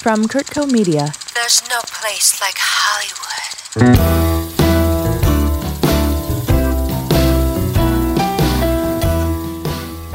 From Curtco Media. There's no place like Hollywood.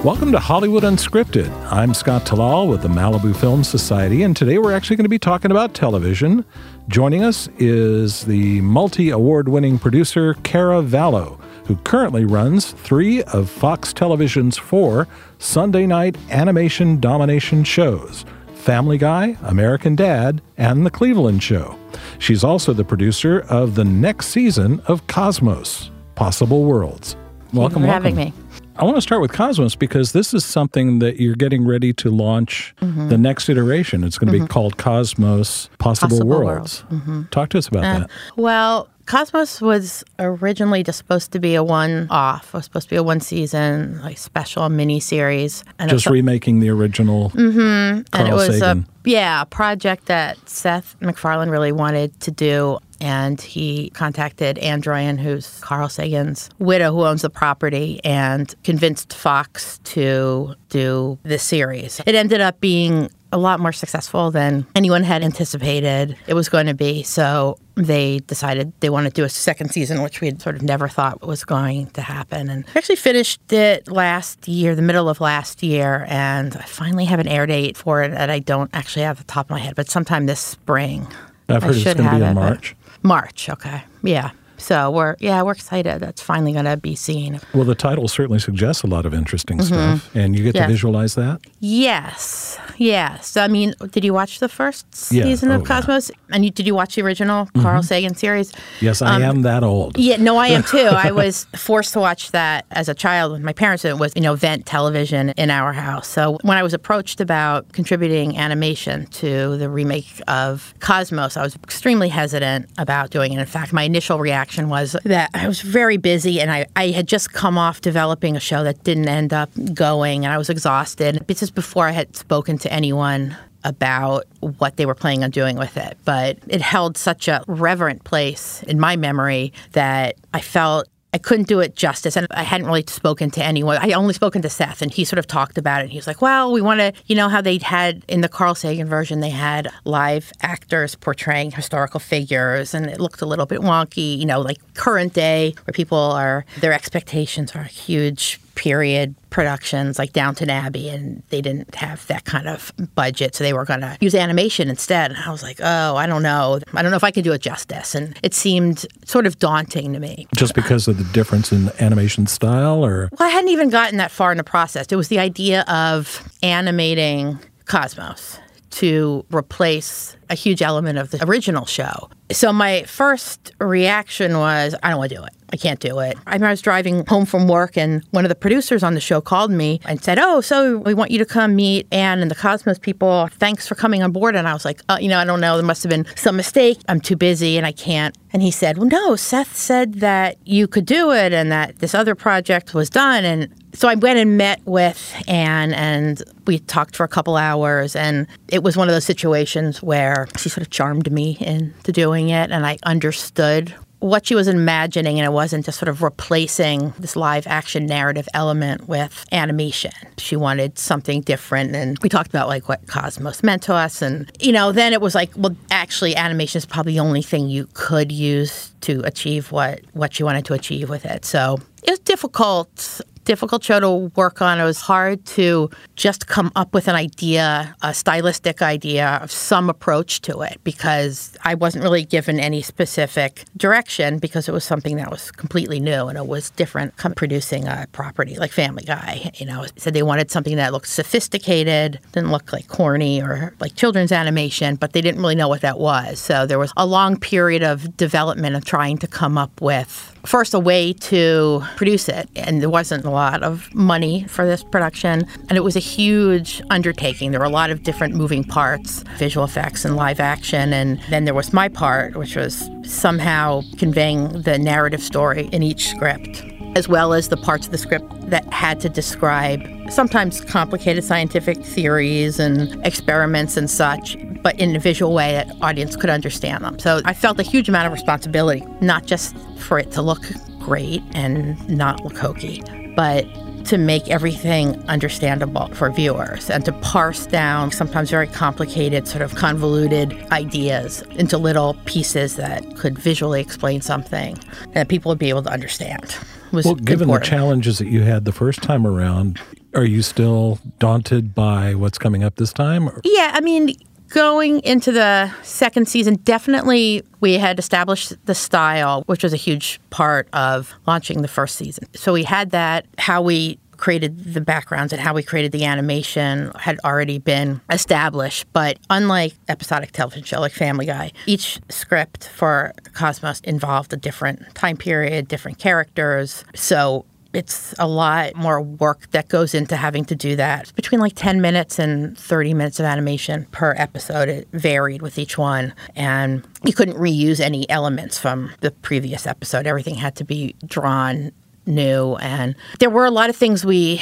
Welcome to Hollywood Unscripted. I'm Scott Tallal with the Malibu Film Society, and today we're actually going to be talking about television. Joining us is the multi award winning producer Kara Vallow, who currently runs three of Fox Television's four Sunday night animation domination shows Family Guy, American Dad, and The Cleveland Show. She's also the producer of the next season of Cosmos Possible Worlds. Welcome, having me. I want to start with Cosmos because this is something that you're getting ready to launch Mm-hmm. the next iteration. It's going to be mm-hmm. called Cosmos Possible, Possible Worlds. Mm-hmm. Talk to us about uh, that. Well, Cosmos was originally just supposed to be a one-off. It was supposed to be a one-season, like special mini-series, and Just remaking the original Mm-hmm. and it was Sagan. a yeah a project that Seth MacFarlane really wanted to do. And he contacted Ann Druyan, who's Carl Sagan's widow, who owns the property, and convinced Fox to do this series. It ended up being a lot more successful than anyone had anticipated it was going to be. So they decided they wanted to do a second season, which we had sort of never thought was going to happen. And we actually finished it last year, the middle of last year, and I finally have an air date for it that I don't actually have at the top of my head, but sometime this spring. I've I heard it's should going to be in it, March. March, okay. Yeah. So we're yeah, we're excited. That's finally going to be seen. Well, the title certainly suggests a lot of interesting stuff, and you get to Mm-hmm. Visualize that. Yes, yes. I mean, did you watch the first Yeah. season Oh, of yeah. Mm-hmm. Cosmos? And you, did you watch the original Carl Sagan series? Yes, I am that old. Um, Yeah, no, I am too. I was forced to watch that as a child with my parents. It was, you know, vent television in our house. So when I was approached about contributing animation to the remake of Cosmos, I was extremely hesitant about doing it. In fact, my initial reaction was that I was very busy and I, I had just come off developing a show that didn't end up going and I was exhausted. This is before I had spoken to anyone about what they were planning on doing with it. But it held such a reverent place in my memory that I felt I couldn't do it justice. And I hadn't really spoken to anyone. I only spoken to Seth, and he sort of talked about it. He was like, well, we want to, you know, how they had in the Carl Sagan version, they had live actors portraying historical figures, and it looked a little bit wonky, you know, like current day, where people are, their expectations are huge period productions like Downton Abbey, and they didn't have that kind of budget, so they were going to use animation instead. And I was like, oh, I don't know, I don't know if I can do it justice, and it seemed sort of daunting to me. Just because of the difference in animation style, or Well, I hadn't even gotten that far in the process. It was the idea of animating Cosmos to replace a huge element of the original show. So my first reaction was, I don't want to do it. I can't do it. I remember I was driving home from work, and one of the producers on the show called me and said, "Oh, so we want you to come meet Anne and the Cosmos people. Thanks for coming on board." And I was like, uh, "You know, I don't know. There must have been some mistake. I'm too busy and I can't." And he said, "Well, no. Seth said that you could do it, and that this other project was done." And so I went and met with Anne, and we talked for a couple hours. And it was one of those situations where she sort of charmed me into doing it, and I understood what she was imagining, and it wasn't just sort of replacing this live action narrative element with animation. She wanted something different, and we talked about like what Cosmos meant to us, and you know, then it was like, well, actually, animation is probably the only thing you could use to achieve what what she wanted to achieve with it. So it was difficult difficult show to work on. It was hard to just come up with an idea, a stylistic idea of some approach to it because I wasn't really given any specific direction because it was something that was completely new and it was different come producing a property like Family Guy. You know, said they wanted something that looked sophisticated, didn't look like corny or like children's animation, but they didn't really know what that was. So there was a long period of development of trying to come up with first a way to produce it and there wasn't a lot of money for this production. And it was a huge undertaking. There were a lot of different moving parts visual effects and live action. And then there was my part which was somehow conveying the narrative story in each script as well as the parts of the script that had to describe sometimes complicated scientific theories and experiments and such, but in a visual way that audience could understand them. So I felt a huge amount of responsibility, not just for it to look great and not look hokey, but to make everything understandable for viewers and to parse down sometimes very complicated, sort of convoluted ideas into little pieces that could visually explain something that people would be able to understand. Was Well, given important. the challenges that you had the first time around, are you still daunted by what's coming up this time? Or- Yeah, I mean, going into the second season, definitely we had established the style, which was a huge part of launching the first season. So we had that, how we created the backgrounds and how we created the animation had already been established. But unlike episodic television show like Family Guy, each script for Cosmos involved a different time period, different characters. So it's a lot more work that goes into having to do that. It's between like 10 minutes and 30 minutes of animation per episode. It varied with each one. And you couldn't reuse any elements from the previous episode. Everything had to be drawn new. And there were a lot of things we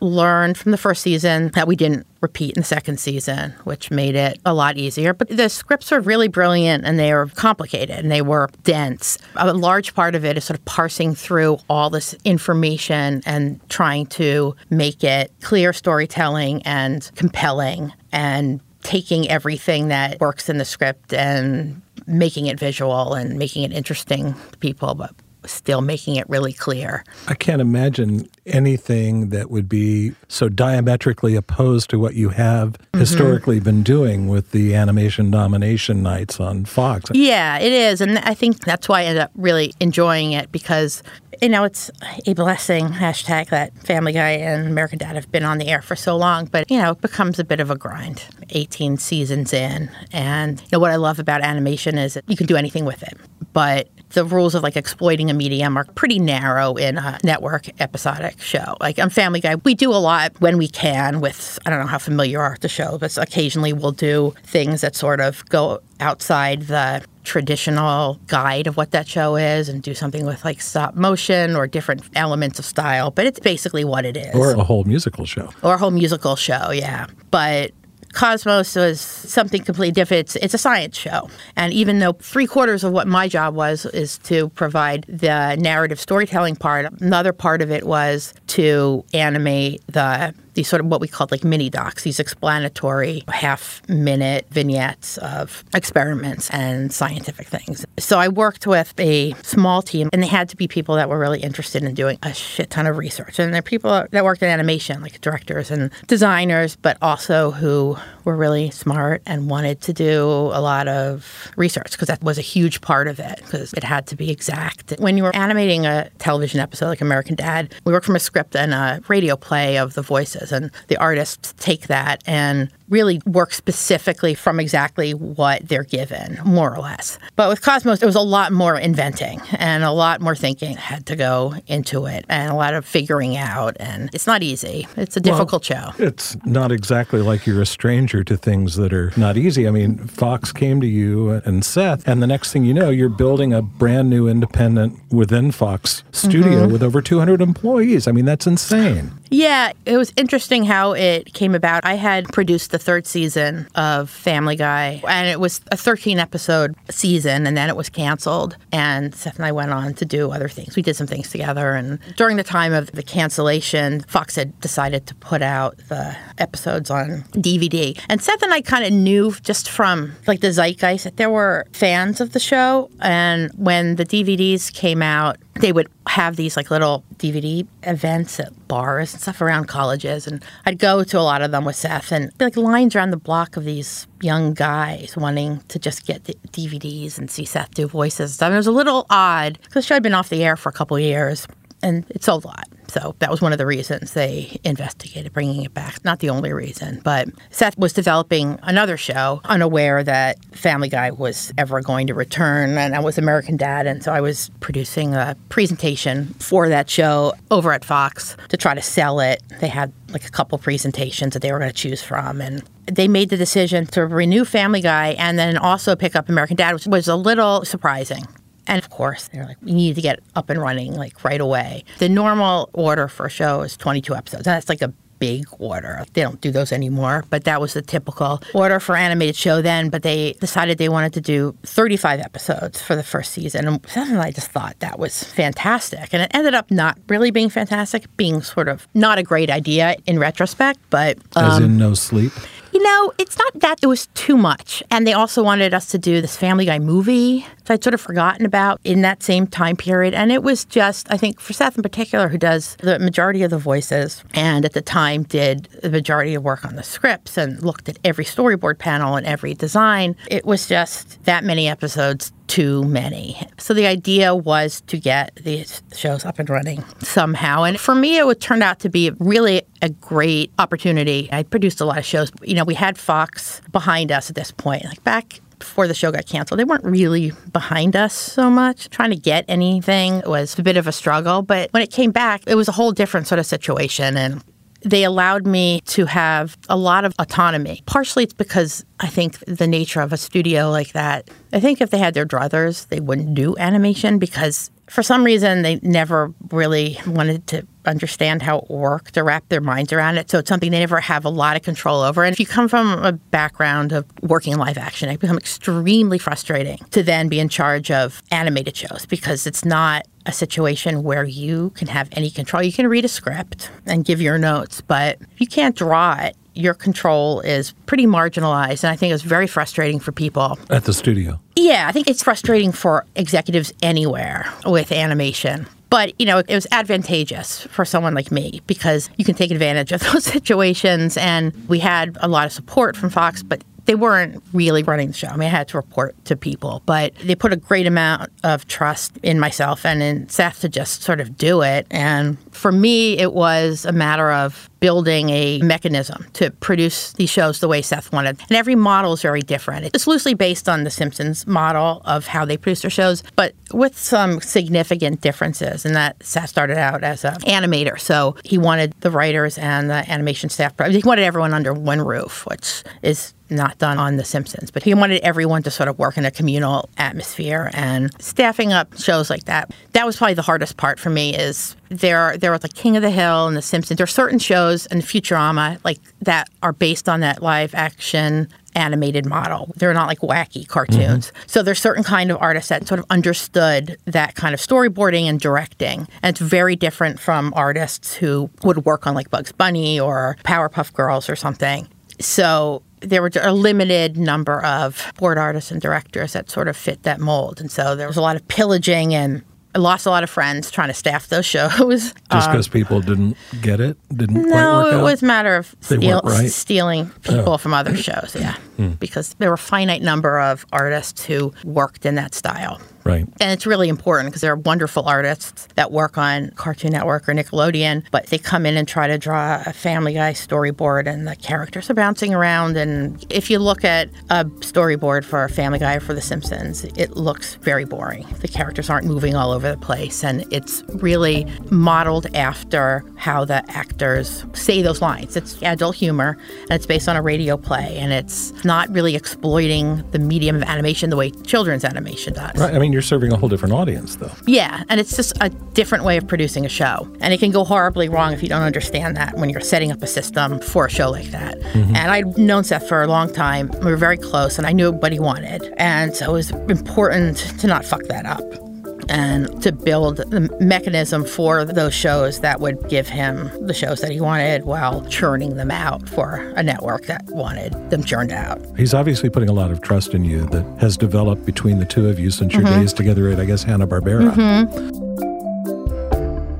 learned from the first season that we didn't repeat in the second season, which made it a lot easier. But the scripts are really brilliant and they are complicated and they were dense. A large part of it is sort of parsing through all this information and trying to make it clear storytelling and compelling and taking everything that works in the script and making it visual and making it interesting to people, but still making it really clear. I can't imagine anything that would be so diametrically opposed to what you have Mm-hmm. historically been doing with the animation domination nights on Fox. Yeah, it is. And I think that's why I ended up really enjoying it because, you know, it's a blessing, hashtag, that Family Guy and American Dad have been on the air for so long. But, you know, it becomes a bit of a grind 18 seasons in. And, you know, what I love about animation is that you can do anything with it. But the rules of like exploiting a medium are pretty narrow in a network episodic show. Like on Family Guy, we do a lot when we can with, I don't know how familiar you are with the show, but occasionally we'll do things that sort of go outside the traditional guide of what that show is and do something with like stop motion or different elements of style. But it's basically what it is Or a whole musical show. or a whole musical show, yeah. But Cosmos was something completely different. It's, it's a science show. And even though three quarters of what my job was is to provide the narrative storytelling part, another part of it was to animate the these sort of what we called like mini docs, these explanatory half minute vignettes of experiments and scientific things. So I worked with a small team and they had to be people that were really interested in doing a shit ton of research. And they're people that worked in animation, like directors and designers, but also who were really smart and wanted to do a lot of research because that was a huge part of it because it had to be exact. When you were animating a television episode like American Dad, we worked from a script and a radio play of the voices and the artists take that and really work specifically from exactly what they're given, more or less. But with Cosmos, it was a lot more inventing and a lot more thinking had to go into it and a lot of figuring out. And it's not easy. It's a difficult show. It's not exactly like you're a stranger to things that are not easy. I mean, Fox came to you and Seth, and the next thing you know, you're building a brand new independent within Fox studio Mm-hmm. with over 200 employees. I mean, that's insane. Yeah, it was interesting how it came about. I had produced the third season of Family Guy, and it was a 13 episode season, and then it was canceled. And Seth and I went on to do other things. We did some things together. And during the time of the cancellation, Fox had decided to put out the episodes on DVD. And Seth and I kind of knew just from like the zeitgeist that there were fans of the show. And when the DVDs came out, they would have these like little DVD events at bars and stuff around colleges, and I'd go to a lot of them with Seth, and like lines around the block of these young guys wanting to just get the DVDs and see Seth do voices stuff. And it was a little odd because the show had been off the air for a couple years, and it sold a lot. So that was one of the reasons they investigated bringing it back. Not the only reason, but Seth was developing another show, unaware that Family Guy was ever going to return, and I was American Dad, and so I was producing a presentation for that show over at Fox to try to sell it. They had like a couple presentations that they were going to choose from, and they made the decision to renew Family Guy and then also pick up American Dad, which was a little surprising. And of course, they're like, we need to get up and running like right away. The normal order for a show is 22 episodes. That's like a big order. They don't do those anymore, but that was the typical order for animated show then. But they decided they wanted to do 35 episodes for the first season. And I just thought that was fantastic. And it ended up not really being fantastic, being sort of not a great idea in retrospect, but. As um, in no sleep? You know, it's not that it was too much. And they also wanted us to do this Family Guy movie that I'd sort of forgotten about in that same time period. And it was just, I think, for Seth in particular, who does the majority of the voices and at the time did the majority of work on the scripts and looked at every storyboard panel and every design, it was just that many episodes too many. So the idea was to get these shows up and running somehow. And for me, it would turn out to be really a great opportunity. I produced a lot of shows. You know, we had Fox behind us at this point. Like back before the show got canceled, they weren't really behind us so much. Trying to get anything was a bit of a struggle. But when it came back, it was a whole different sort of situation. And they allowed me to have a lot of autonomy. Partially, it's because I think the nature of a studio like that, I think if they had their druthers, they wouldn't do animation because for some reason they never really wanted to understand how it worked or wrap their minds around it. So it's something they never have a lot of control over. And if you come from a background of working in live action, it becomes extremely frustrating to then be in charge of animated shows because it's not a situation where you can have any control. You can read a script and give your notes, but if you can't draw it, your control is pretty marginalized. And I think it's very frustrating for people. At the studio. Yeah, I think it's frustrating for executives anywhere with animation. But, you know, it was advantageous for someone like me because you can take advantage of those situations. And we had a lot of support from Fox, but they weren't really running the show. I mean, I had to report to people, but they put a great amount of trust in myself and in Seth to just sort of do it. And for me, it was a matter of building a mechanism to produce these shows the way Seth wanted. And every model is very different. It's loosely based on the Simpsons model of how they produce their shows, but with some significant differences. And that Seth started out as an animator. So he wanted the writers and the animation staff, he wanted everyone under one roof, which is not done on The Simpsons, but he wanted everyone to sort of work in a communal atmosphere and staffing up shows like that. That was probably the hardest part for me is there there was like King of the Hill and The Simpsons. There are certain shows and Futurama like that are based on that live action animated model. They're not like wacky cartoons. Mm-hmm. So there's certain kind of artists that sort of understood that kind of storyboarding and directing. And it's very different from artists who would work on like Bugs Bunny or Powerpuff Girls or something. So there were a limited number of board artists and directors that sort of fit that mold. And so there was a lot of pillaging and I lost a lot of friends trying to staff those shows. Just because um, people didn't get it, didn't no, it out? was a matter of steal, right? stealing people oh. from other shows. Yeah, mm. because there were a finite number of artists who worked in that style. Right. And it's really important because there are wonderful artists that work on Cartoon Network or Nickelodeon, but they come in and try to draw a Family Guy storyboard and the characters are bouncing around. And if you look at a storyboard for a Family Guy or for The Simpsons, it looks very boring. The characters aren't moving all over the place. And it's really modeled after how the actors say those lines. It's adult humor and it's based on a radio play and it's not really exploiting the medium of animation the way children's animation does. Right. I mean, you're serving a whole different audience, though. Yeah, and it's just a different way of producing a show. And it can go horribly wrong if you don't understand that when you're setting up a system for a show like that. Mm-hmm. And I'd known Seth for a long time. We were very close, and I knew what he wanted. And so it was important to not fuck that up and to build the mechanism for those shows that would give him the shows that he wanted while churning them out for a network that wanted them churned out. He's obviously putting a lot of trust in you that has developed between the two of you since your mm-hmm. days together at, I guess, Hanna-Barbera. Mm-hmm.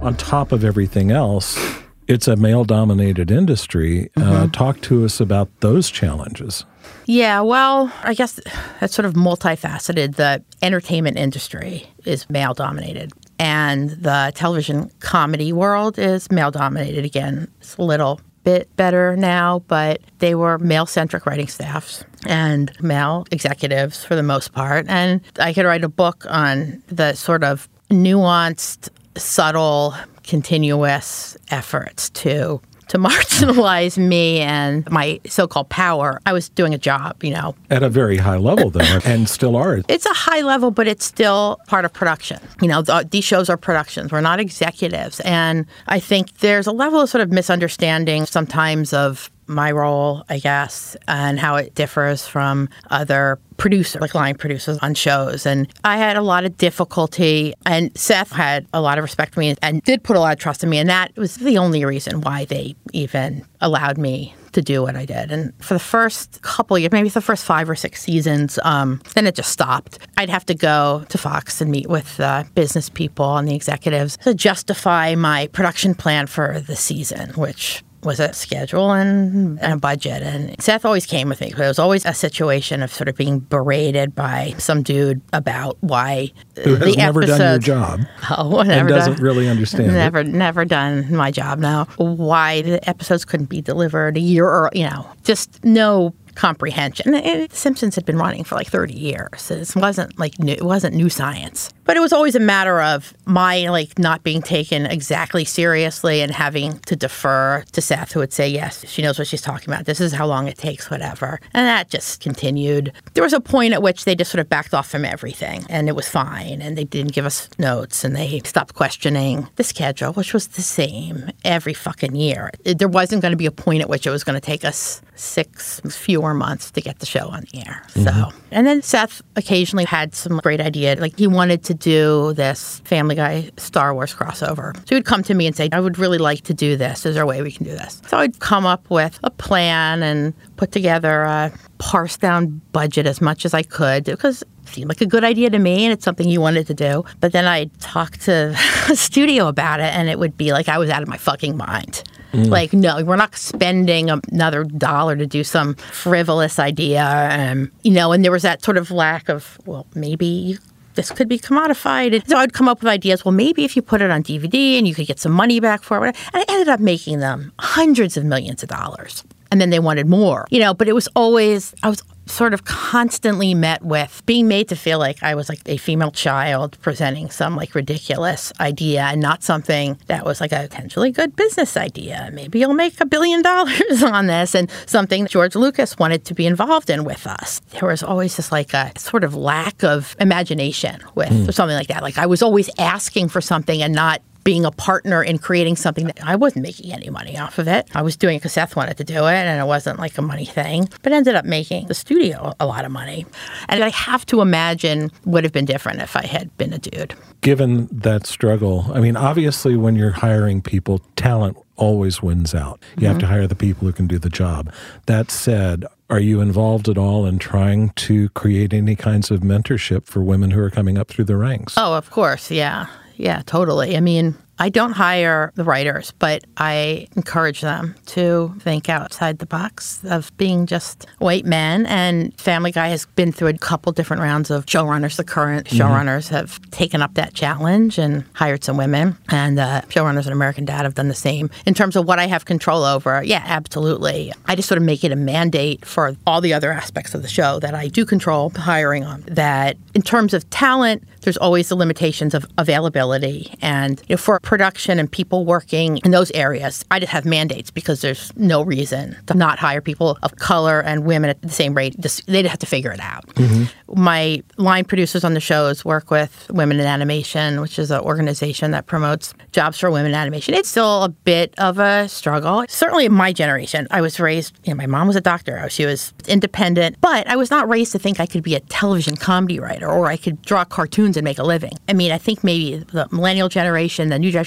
On top of everything else, it's a male dominated industry. Uh, mm-hmm. Uh, talk to us about those challenges. Yeah, well, I guess that's sort of multifaceted. The entertainment industry is male dominated, and the television comedy world is male dominated again. It's a little bit better now, but they were male centric writing staffs and male executives for the most part. And I could write a book on the sort of nuanced, subtle, continuous efforts to to marginalize me and my so-called power. I was doing a job, you know. At a very high level, though, and still are. It's a high level, but it's still part of production. You know, th- uh, these shows are productions. We're not executives, and I think there's a level of sort of misunderstanding sometimes of my role, I guess, and how it differs from other producers, like line producers on shows. And I had a lot of difficulty, and Seth had a lot of respect for me and did put a lot of trust in me. And that was the only reason why they even allowed me to do what I did. And for the first couple years, maybe the first five or six seasons, um, then it just stopped. I'd have to go to Fox and meet with uh, business people and the executives to justify my production plan for the season, which was a schedule and, and, a budget. And Seth always came with me. There was always a situation of sort of being berated by some dude about why Who has the never episodes, done your job Oh, and never doesn't done, really understand never, it. never done my job now. Why the episodes couldn't be delivered a year or you know, just no comprehension. And Simpsons had been running for like 30 years. It wasn't like new, it wasn't new science. But it was always a matter of my like not being taken exactly seriously and having to defer to Seth, who would say, "Yes, she knows what she's talking about. This is how long it takes, whatever." And that just continued. There was a point at which they just sort of backed off from everything, and it was fine. And they didn't give us notes, and they stopped questioning the schedule, which was the same every fucking year. There wasn't going to be a point at which it was going to take us six fewer months to get the show on the air. So, mm-hmm. and then Seth occasionally had some great idea. Like he wanted to do this Family Guy Star Wars crossover. So he would come to me and say, I would really like to do this. Is there a way we can do this? So I'd come up with a plan and put together a parse down budget as much as I could because it seemed like a good idea to me and it's something you wanted to do. But then I'd talk to a studio about it and it would be like I was out of my fucking mind. Like, no, we're not spending another dollar to do some frivolous idea. Um, you know, and there was that sort of lack of, well, maybe you this could be commodified. And so I'd come up with ideas. Well, maybe if you put it on DVD and you could get some money back for it. And I ended up making them hundreds of millions of dollars. And then they wanted more, you know, but it was always, I was sort of constantly met with being made to feel like I was like a female child presenting some like ridiculous idea and not something that was like a potentially good business idea. Maybe you'll make a billion dollars on this and something George Lucas wanted to be involved in with us. There was always just like a sort of lack of imagination with hmm. something like that. Like I was always asking for something and not being a partner in creating something that I wasn't making any money off of it. I was doing it because Seth wanted to do it, and it wasn't like a money thing, but ended up making the studio a lot of money. And I have to imagine would have been different if I had been a dude. Given that struggle, I mean, obviously, when you're hiring people, talent always wins out. You have mm-hmm. to hire the people who can do the job. That said, are you involved at all in trying to create any kinds of mentorship for women who are coming up through the ranks? Oh, of course. Yeah. Yeah, totally. I mean, I don't hire the writers, but I encourage them to think outside the box of being just white men. And Family Guy has been through a couple different rounds of showrunners. The current showrunners have taken up that challenge and hired some women. And uh, showrunners at American Dad have done the same. In terms of what I have control over, yeah, absolutely. I just sort of make it a mandate for all the other aspects of the show that I do control hiring on. That in terms of talent, there's always the limitations of availability. And you know, for production and people working in those areas, I just have mandates because there's no reason to not hire people of color and women at the same rate. Just, they'd have to figure it out. Mm-hmm. My line producers on the shows work with Women in Animation, which is an organization that promotes jobs for women in animation. It's still a bit of a struggle. Certainly in my generation, I was raised, you know, my mom was a doctor. She was independent, but I was not raised to think I could be a television comedy writer or I could draw cartoons and make a living. I mean, I think maybe the millennial generation, the new generation,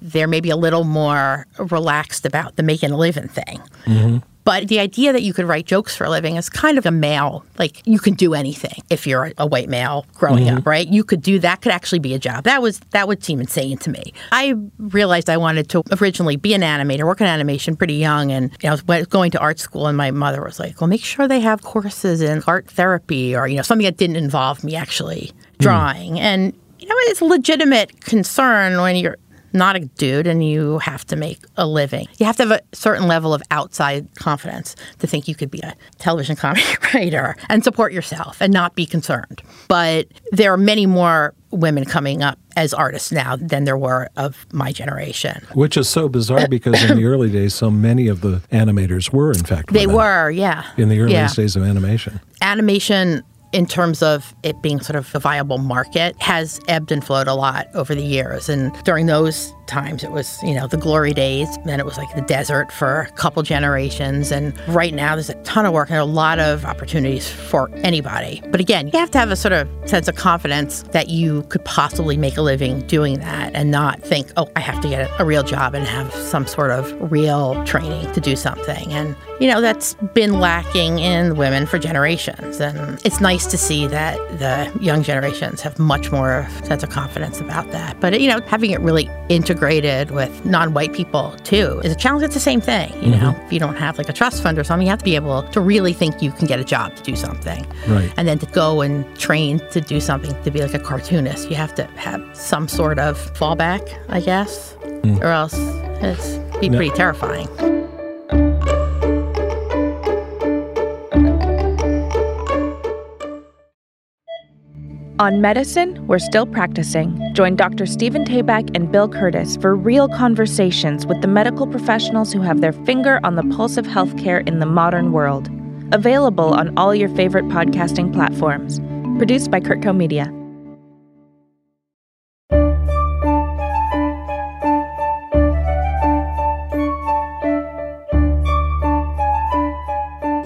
they're maybe a little more relaxed about the making a living thing. Mm-hmm. But the idea that you could write jokes for a living is kind of a male, like you can do anything if you're a, white male growing up, mm-hmm. right? You could do that could actually be a job. That was that would seem insane to me. I realized I wanted to originally be an animator, work in animation pretty young, and you know, I was going to art school, and my mother was like, "Well, make sure they have courses in art therapy or you know something that didn't involve me actually mm. drawing." And you know, it's a legitimate concern when you're not a dude and you have to make a living. You have to have a certain level of outside confidence to think you could be a television comedy writer and support yourself and not be concerned. But there are many more women coming up as artists now than there were of my generation. Which is so bizarre because in the early days, so many of the animators were, in fact, They were, yeah. in the earliest yeah. days of animation. Animation, in terms of it being sort of a viable market, has ebbed and flowed a lot over the years. And during those times, it was, you know, the glory days. Then it was like the desert for a couple generations. And right now, there's a ton of work and a lot of opportunities for anybody. But again, you have to have a sort of sense of confidence that you could possibly make a living doing that and not think, oh, I have to get a real job and have some sort of real training to do something. And, you know, that's been lacking in women for generations. And it's nice to see that the young generations have much more sense of confidence about that. But, you know, having it really integrated with non-white people too is a challenge. It's the same thing, you mm-hmm. know. If you don't have like a trust fund or something, you have to be able to really think you can get a job to do something, Right. and then to go and train to do something to be like a cartoonist, you have to have some sort of fallback, I guess, mm. or else it's be No. pretty terrifying. On medicine, we're still practicing. Join Dr. Stephen Tabak and Bill Curtis for real conversations with the medical professionals who have their finger on the pulse of healthcare in the modern world. Available on all your favorite podcasting platforms. Produced by Curtco Media.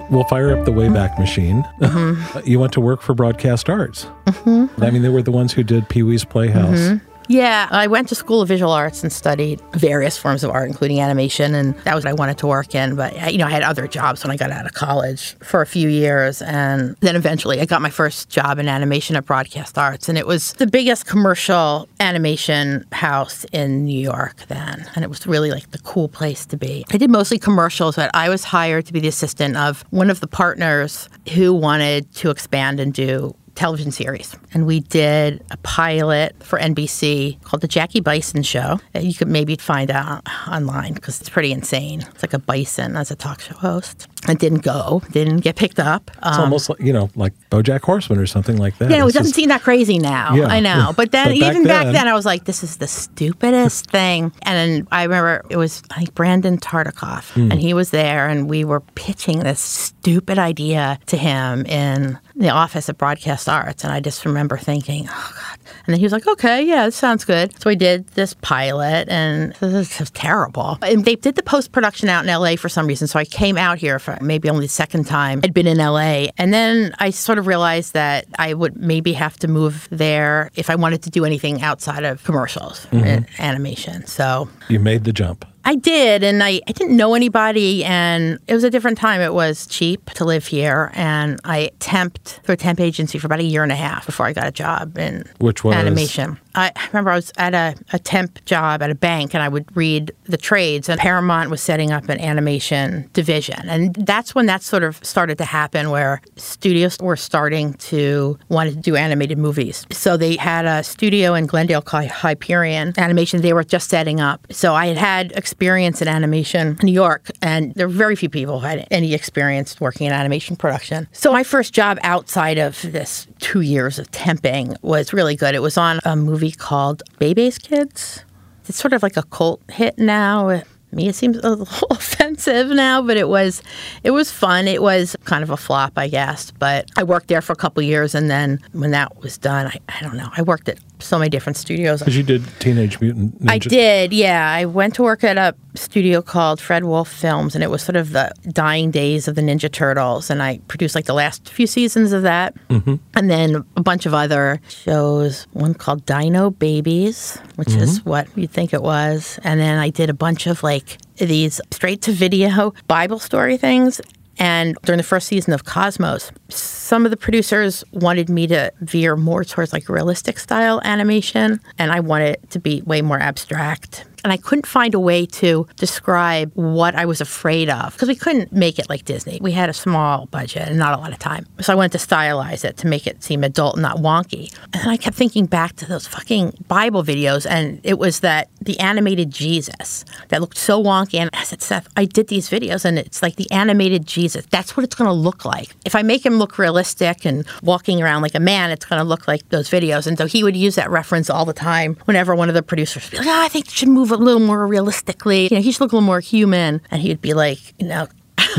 We'll fire up the Wayback Machine. Mm-hmm. you went to work for Broadcast Arts. I mean, they were the ones who did Pee Wee's Playhouse. Mm-hmm. Yeah, I went to School of Visual Arts and studied various forms of art, including animation, and that was what I wanted to work in. But you know, I had other jobs when I got out of college for a few years, and then eventually I got my first job in animation at Broadcast Arts, and it was the biggest commercial animation house in New York then, and it was really like the cool place to be. I did mostly commercials, but I was hired to be the assistant of one of the partners who wanted to expand and do television series. And we did a pilot for NBC called The Jackie Bison Show. Uh, you could maybe find out online because it's pretty insane. It's like a bison as a talk show host. It didn't go, didn't get picked up. It's Um, almost like, you know, like Bojack Horseman or something like that. Yeah, it doesn't seem that crazy now. Yeah. I know. But then, But back even back then- then, I was like, this is the stupidest thing. And then I remember it was, like Brandon Tartikoff, Hmm. and he was there, and we were pitching this stupid idea to him in the office at Broadcast Arts. And I just remember thinking, oh, God. And then he was like, okay, yeah, it sounds good. So we did this pilot, and this was terrible. And they did the post production out in LA for some reason. So I came out here for maybe only the second time. I'd been in LA. And then I sort of realized that I would maybe have to move there if I wanted to do anything outside of commercials mm-hmm. and animation. So You made the jump. I did, and I, I didn't know anybody, and it was a different time. It was cheap to live here, and I temped through a temp agency for about a year and a half before I got a job in Which was? animation. I remember I was at a, a temp job at a bank, and I would read the trades, and Paramount was setting up an animation division, and that's when that sort of started to happen, where studios were starting to want to do animated movies. So they had a studio in Glendale called Hyperion Animation. They were just setting up. So I had had experience in animation in New York, and there were very few people who had any experience working in animation production. So my first job outside of this two years of temping was really good. It was on a movie called Bebe's Kids. It's sort of like a cult hit now. Me, it seems a little offensive now, but it was, it was fun. It was kind of a flop, I guess. But I worked there for a couple years, and then when that was done, I, I don't know. I worked at so many different studios. Because you did Teenage Mutant Ninja. I did, yeah. I went to work at a studio called Fred Wolf Films, and it was sort of the dying days of the Ninja Turtles. And I produced like the last few seasons of that. Mm-hmm. And then a bunch of other shows, one called Dino Babies, which is what you'd think it was. And then I did a bunch of like these straight to video Bible story things. And during the first season of Cosmos, some of the producers wanted me to veer more towards like realistic style animation, and I wanted it to be way more abstract. And I couldn't find a way to describe what I was afraid of because we couldn't make it like Disney. We had a small budget and not a lot of time. So I wanted to stylize it to make it seem adult and not wonky. And I kept thinking back to those fucking Bible videos, and it was that the animated Jesus that looked so wonky. And I said, Seth, I did these videos, and it's like the animated Jesus. That's what it's going to look like. If I make him look realistic and walking around like a man, it's going to look like those videos. And so he would use that reference all the time whenever one of the producers would be like, oh, I think you should move a little more realistically. You know, he should look a little more human. And he'd be like, you know,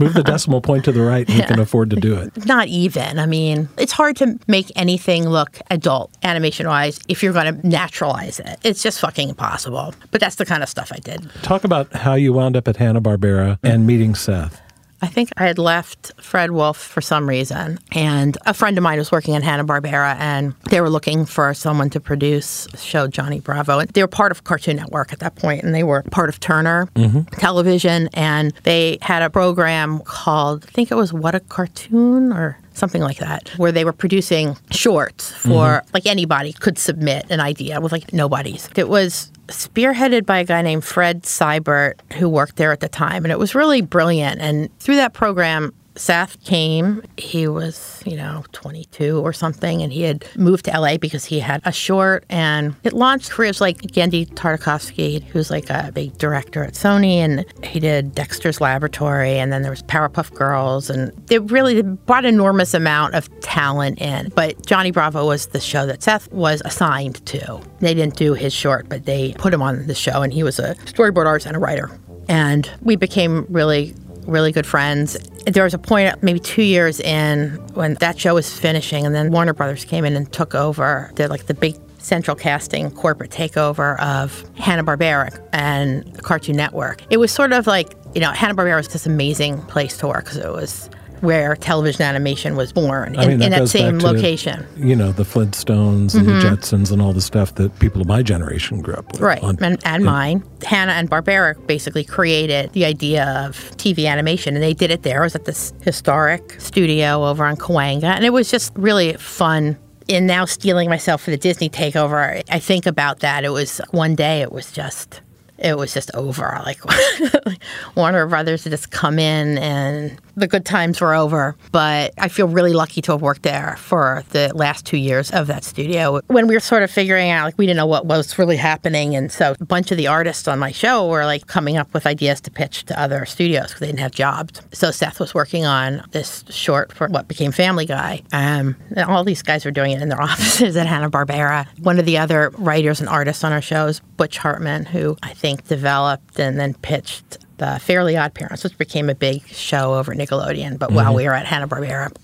Move the decimal point to the right and you can afford to do it. not even. I mean, it's hard to make anything look adult animation wise if you're going to naturalize it. It's just fucking impossible. But that's the kind of stuff I did. Talk about how you wound up at Hanna-Barbera and meeting Seth. I think I had left Fred Wolf for some reason, and a friend of mine was working at Hanna Barbera, and they were looking for someone to produce show Johnny Bravo. And they were part of Cartoon Network at that point, and they were part of Turner mm-hmm. Television, and they had a program called I think it was What a Cartoon or something like that, where they were producing shorts for mm-hmm. like anybody could submit an idea with like nobody's. It was spearheaded by a guy named Fred Seibert who worked there at the time, and it was really brilliant. And through that program, Seth came. He was, you know, 22 or something, and he had moved to LA because he had a short, and it launched careers like Genndy Tartakovsky, who's like a big director at Sony, and he did Dexter's Laboratory, and then there was Powerpuff Girls, and it really brought enormous amount of talent in. But Johnny Bravo was the show that Seth was assigned to. They didn't do his short, but they put him on the show, and he was a storyboard artist and a writer. And we became really really good friends. There was a point, maybe two years in, when that show was finishing, and then Warner Brothers came in and took over. They're like the big central casting corporate takeover of Hanna Barbera and Cartoon Network. It was sort of like you know Hanna Barbera was this amazing place to work because it was where television animation was born I in, mean, in that goes back same to, location. You know, the Flintstones and the mm-hmm. Jetsons and all the stuff that people of my generation grew up with. Right, on- and, and mine. Hanna and Barbera basically created the idea of TV animation, and they did it there. It was at this historic studio over on Cahuenga, and it was just really fun. In now stealing myself for the Disney takeover, I think about that. It was one day. It was just. It was just over. Like Warner Brothers had just come in and the good times were over. But I feel really lucky to have worked there for the last two years of that studio. When we were sort of figuring out, like, we didn't know what was really happening. And so a bunch of the artists on my show were like coming up with ideas to pitch to other studios because they didn't have jobs. So Seth was working on this short for what became Family Guy. Um, and all these guys were doing it in their offices at Hanna-Barbera. One of the other writers and artists on our show is Butch Hartman, who I think developed and then pitched the Fairly Odd Parents, which became a big show over Nickelodeon. But while mm-hmm. we were at Hanna Barbera,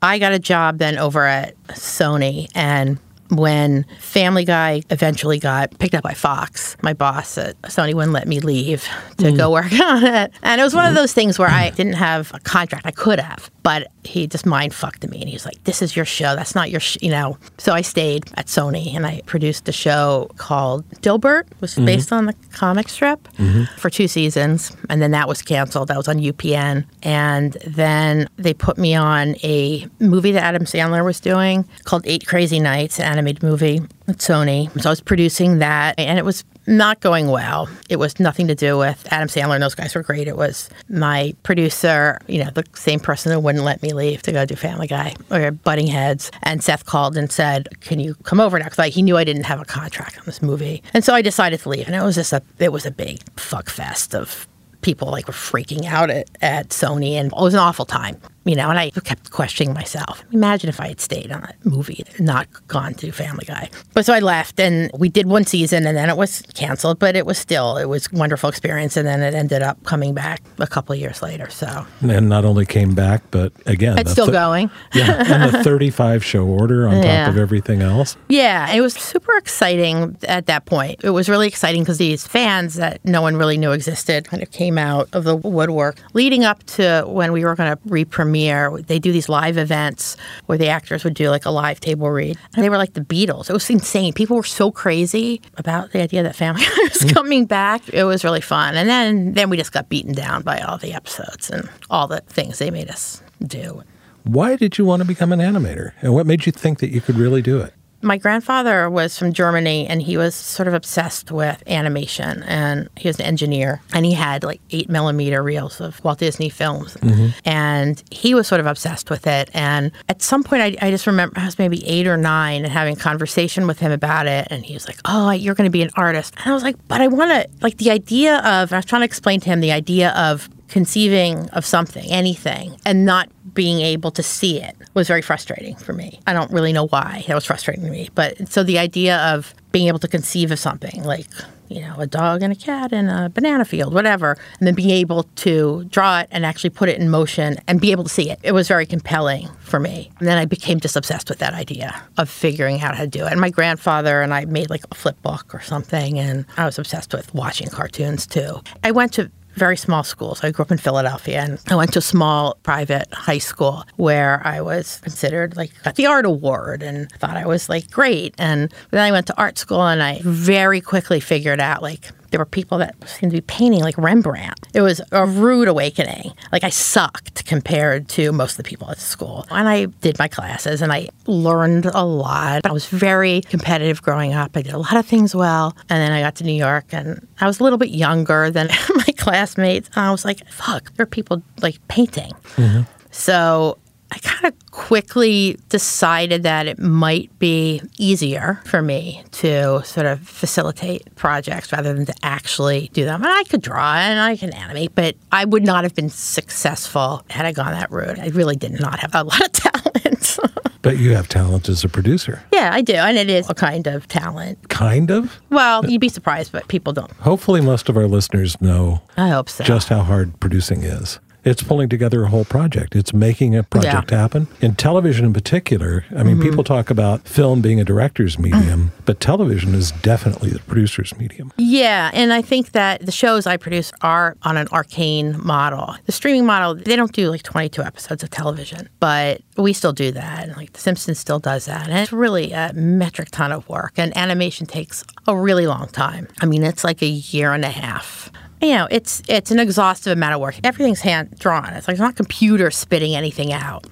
I got a job then over at Sony, and when Family Guy eventually got picked up by Fox, my boss at Sony wouldn't let me leave to go mm. work on it. And it was one of those things where I didn't have a contract. I could have, but he just mind fucked me. And he was like, This is your show. That's not your, sh-, you know. So I stayed at Sony and I produced a show called Dilbert, which was mm-hmm. based on the comic strip mm-hmm. for two seasons. And then that was canceled. That was on UPN. And then they put me on a movie that Adam Sandler was doing called Eight Crazy Nights, an animated movie at Sony. So I was producing that, and it was not going well. It was nothing to do with Adam Sandler and those guys were great. It was my producer, you know, the same person who wouldn't let me leave to go do Family Guy or butting heads. And Seth called and said, "Can you come over now?" Because he knew I didn't have a contract on this movie, and so I decided to leave. And it was just a, it was a big fuck fest of people like were freaking out at, at Sony, and it was an awful time. You know, and I kept questioning myself. Imagine if I had stayed on a movie not gone to Family Guy. But so I left, and we did one season, and then it was canceled. But it was still it was a wonderful experience, and then it ended up coming back a couple of years later. So And not only came back, but again, it's still thi- going. Yeah, and the 35 show order on Yeah. top of everything else. Yeah, it was super exciting at that point. It was really exciting because these fans that no one really knew existed kind of came out of the woodwork. Leading up to when we were going to re-premiere, they do these live events where the actors would do like a live table read. And they were like the Beatles. It was insane. People were so crazy about the idea that Family Guy was mm. coming back. It was really fun. And then then we just got beaten down by all the episodes and all the things they made us do. Why did you want to become an animator? And what made you think that you could really do it? My grandfather was from Germany and he was sort of obsessed with animation and he was an engineer and he had like eight millimeter reels of Walt Disney films. Mm-hmm. And he was sort of obsessed with it. And at some point, I, I just remember I was maybe eight or nine and having a conversation with him about it. And he was like, Oh, you're going to be an artist. And I was like, But I want to, like, the idea of, I was trying to explain to him the idea of conceiving of something, anything, and not being able to see it was very frustrating for me. I don't really know why that was frustrating to me. But so the idea of being able to conceive of something like, you know, a dog and a cat in a banana field, whatever, and then being able to draw it and actually put it in motion and be able to see it, it was very compelling for me. And then I became just obsessed with that idea of figuring out how to do it. And my grandfather and I made like a flip book or something, and I was obsessed with watching cartoons too. I went to very small schools. I grew up in Philadelphia and I went to a small private high school where I was considered like got the art award and thought I was like great. And then I went to art school and I very quickly figured out like there were people that seemed to be painting like Rembrandt. It was a rude awakening. Like I sucked compared to most of the people at school. And I did my classes and I learned a lot. I was very competitive growing up. I did a lot of things well. And then I got to New York and I was a little bit younger than my classmates. And I was like, fuck, there are people like painting. Mm-hmm. So I kind of quickly decided that it might be easier for me to sort of facilitate projects rather than to actually do them. And I could draw and I can animate, but I would not have been successful had I gone that route. I really did not have a lot of talent. But you have talent as a producer. yeah, I do. And it is a kind of talent. Kind of. Well, you'd be surprised, but people don't. Hopefully, most of our listeners know I hope so. just how hard producing is. It's pulling together a whole project. It's making a project happen. In television, in particular, I mean, mm-hmm. people talk about film being a director's mm. medium, but television is definitely the producer's medium. Yeah, and I think that the shows I produce are on an arcane model. The streaming model, they don't do like 22 episodes of television, but we still do that. And like The Simpsons still does that. And it's really a metric ton of work. And animation takes a really long time. I mean, it's like a year and a half. You know, it's it's an exhaustive amount of work. Everything's hand drawn. It's like it's not computer spitting anything out.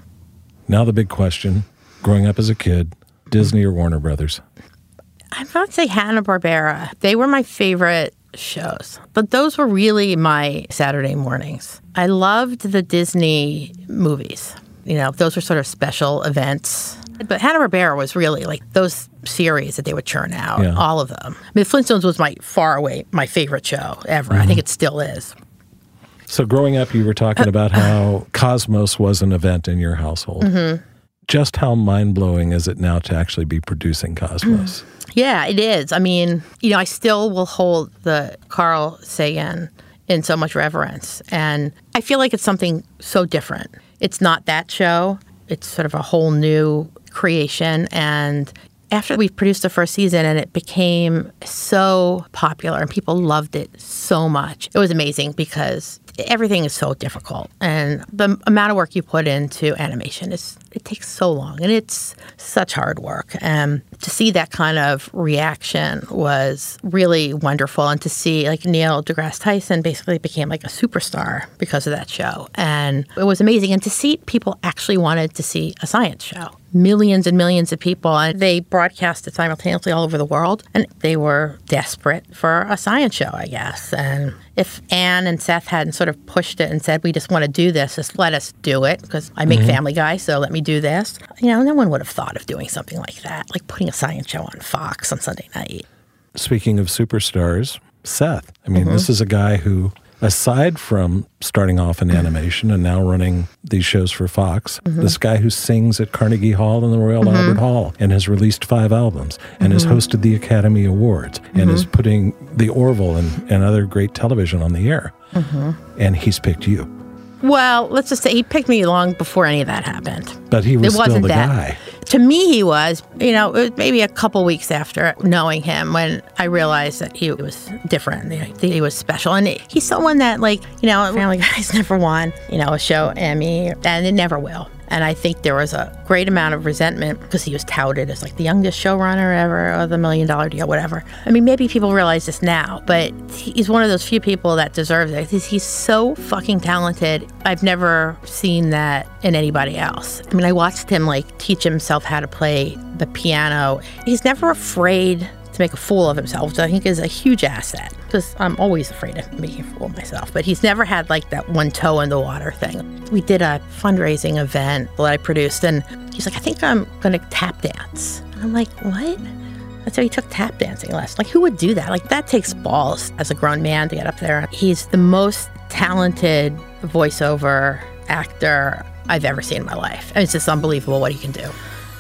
Now, the big question growing up as a kid, Disney or Warner Brothers? I would not say Hanna Barbera. They were my favorite shows, but those were really my Saturday mornings. I loved the Disney movies. You know, those were sort of special events. But Hanna Barbera was really like those series that they would churn out, Yeah. all of them. I mean, Flintstones was my far away my favorite show ever. I mm-hmm. think it still is. So, growing up, you were talking uh, about uh, how Cosmos was an event in your household. Mm-hmm. Just how mind blowing is it now to actually be producing Cosmos? Mm. Yeah, it is. I mean, you know, I still will hold the Carl Sagan in so much reverence. And I feel like it's something so different. It's not that show, it's sort of a whole new creation. And after we produced the first season and it became so popular and people loved it so much, it was amazing because everything is so difficult. And the amount of work you put into animation is it takes so long and it's such hard work. And to see that kind of reaction was really wonderful. And to see like Neil deGrasse Tyson basically became like a superstar because of that show. And it was amazing. And to see people actually wanted to see a science show. Millions and millions of people, and they broadcast it simultaneously all over the world. And they were desperate for a science show, I guess. And if Ann and Seth hadn't sort of pushed it and said, we just want to do this, just let us do it, because I make mm-hmm. Family Guy, so let me do this, you know, no one would have thought of doing something like that, like putting a science show on Fox on Sunday night. Speaking of superstars, Seth. I mean, this mm-hmm. is a guy who, aside from starting off in animation and now running these shows for Fox, mm-hmm. this guy who sings at Carnegie Hall and the Royal mm-hmm. Albert Hall and has released five albums and has mm-hmm. hosted the Academy Awards and is putting the Orville and, and other great television on the air. And he's picked you. Well, let's just say he picked me long before any of that happened. But he was it still wasn't the that. guy. To me, he was. You know, it was maybe a couple weeks after knowing him when I realized that he was different. That he was special, and he's someone that, like, you know, Family Guys never won, you know, a show Emmy, and it never will. And I think there was a great amount of resentment because he was touted as like the youngest showrunner ever or the million dollar deal, whatever. I mean, maybe people realize this now, but he's one of those few people that deserves it. He's, he's so fucking talented. I've never seen that in anybody else. I mean, I watched him like teach himself how to play the piano. He's never afraid to make a fool of himself, which I think is a huge asset because I'm always afraid of making a fool of myself. But he's never had like that one toe in the water thing. We did a fundraising event that I produced, and he's like, I think I'm going to tap dance. And I'm like, what? That's how he took tap dancing lessons. Like, who would do that? Like, that takes balls as a grown man to get up there. He's the most talented voiceover actor I've ever seen in my life. And it's just unbelievable what he can do.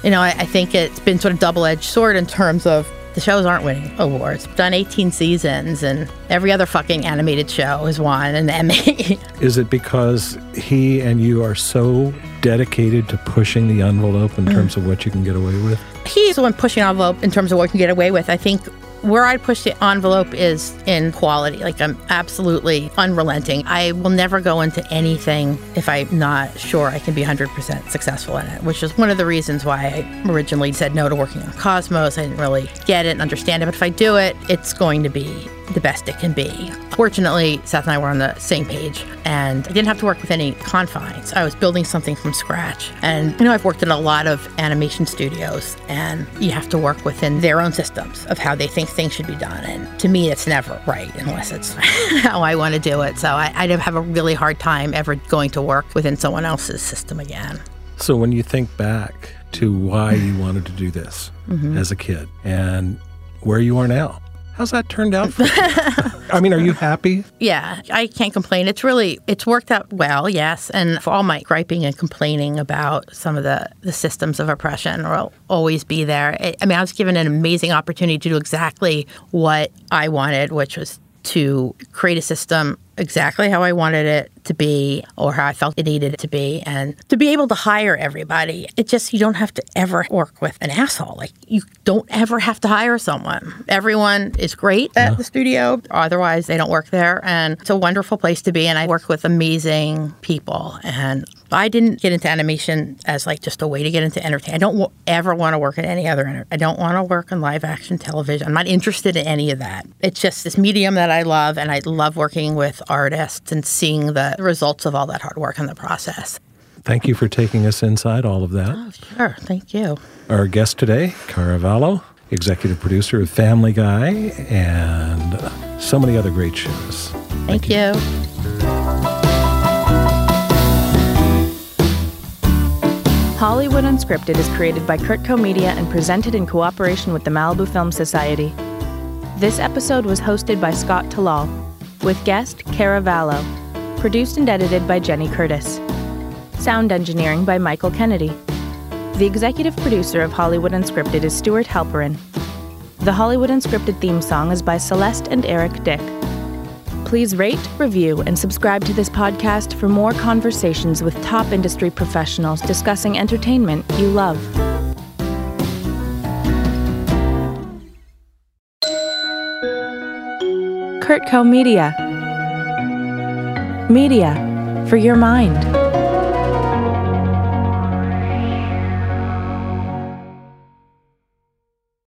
You know, I, I think it's been sort of double edged sword in terms of the shows aren't winning awards. Done 18 seasons, and every other fucking animated show has won an Emmy. Is it because he and you are so dedicated to pushing the envelope in mm. terms of what you can get away with? He's the one pushing envelope in terms of what you can get away with. I think where I push the envelope is in quality. Like I'm absolutely unrelenting. I will never go into anything if I'm not sure I can be 100% successful in it, which is one of the reasons why I originally said no to working on Cosmos. I didn't really get it and understand it, but if I do it, it's going to be the best it can be. Fortunately, Seth and I were on the same page, and I didn't have to work with any confines. I was building something from scratch. And you know, I've worked in a lot of animation studios, and you have to work within their own systems of how they think things should be done. And to me, it's never right unless it's how I want to do it. So I, I'd have a really hard time ever going to work within someone else's system again. So when you think back to why you wanted to do this mm-hmm. as a kid and where you are now, how's that turned out for you? I mean, are you happy? Yeah, I can't complain. It's really it's worked out well, yes. And for all my griping and complaining about some of the the systems of oppression will always be there. I I mean, I was given an amazing opportunity to do exactly what I wanted, which was to create a system exactly how I wanted it to be or how I felt it needed it to be and to be able to hire everybody. It just you don't have to ever work with an asshole. Like you don't ever have to hire someone. Everyone is great at the studio, otherwise they don't work there and it's a wonderful place to be and I work with amazing people and I didn't get into animation as like just a way to get into entertainment. I don't w- ever want to work in any other. I don't want to work in live action television. I'm not interested in any of that. It's just this medium that I love, and I love working with artists and seeing the results of all that hard work and the process. Thank you for taking us inside all of that. Oh, sure. Thank you. Our guest today, Kara Vallow, executive producer of Family Guy and so many other great shows. Thank, you. Hollywood Unscripted is created by Curtco Media and presented in cooperation with the Malibu Film Society. This episode was hosted by Scott Tallal, with guest Kara Vallow, produced and edited by Jenny Curtis. Sound engineering by Michael Kennedy. The executive producer of Hollywood Unscripted is Stuart Halperin. The Hollywood Unscripted theme song is by Celeste and Eric Dick. Please rate, review, and subscribe to this podcast for more conversations with top industry professionals discussing entertainment you love. Curtco Media. Media for your mind.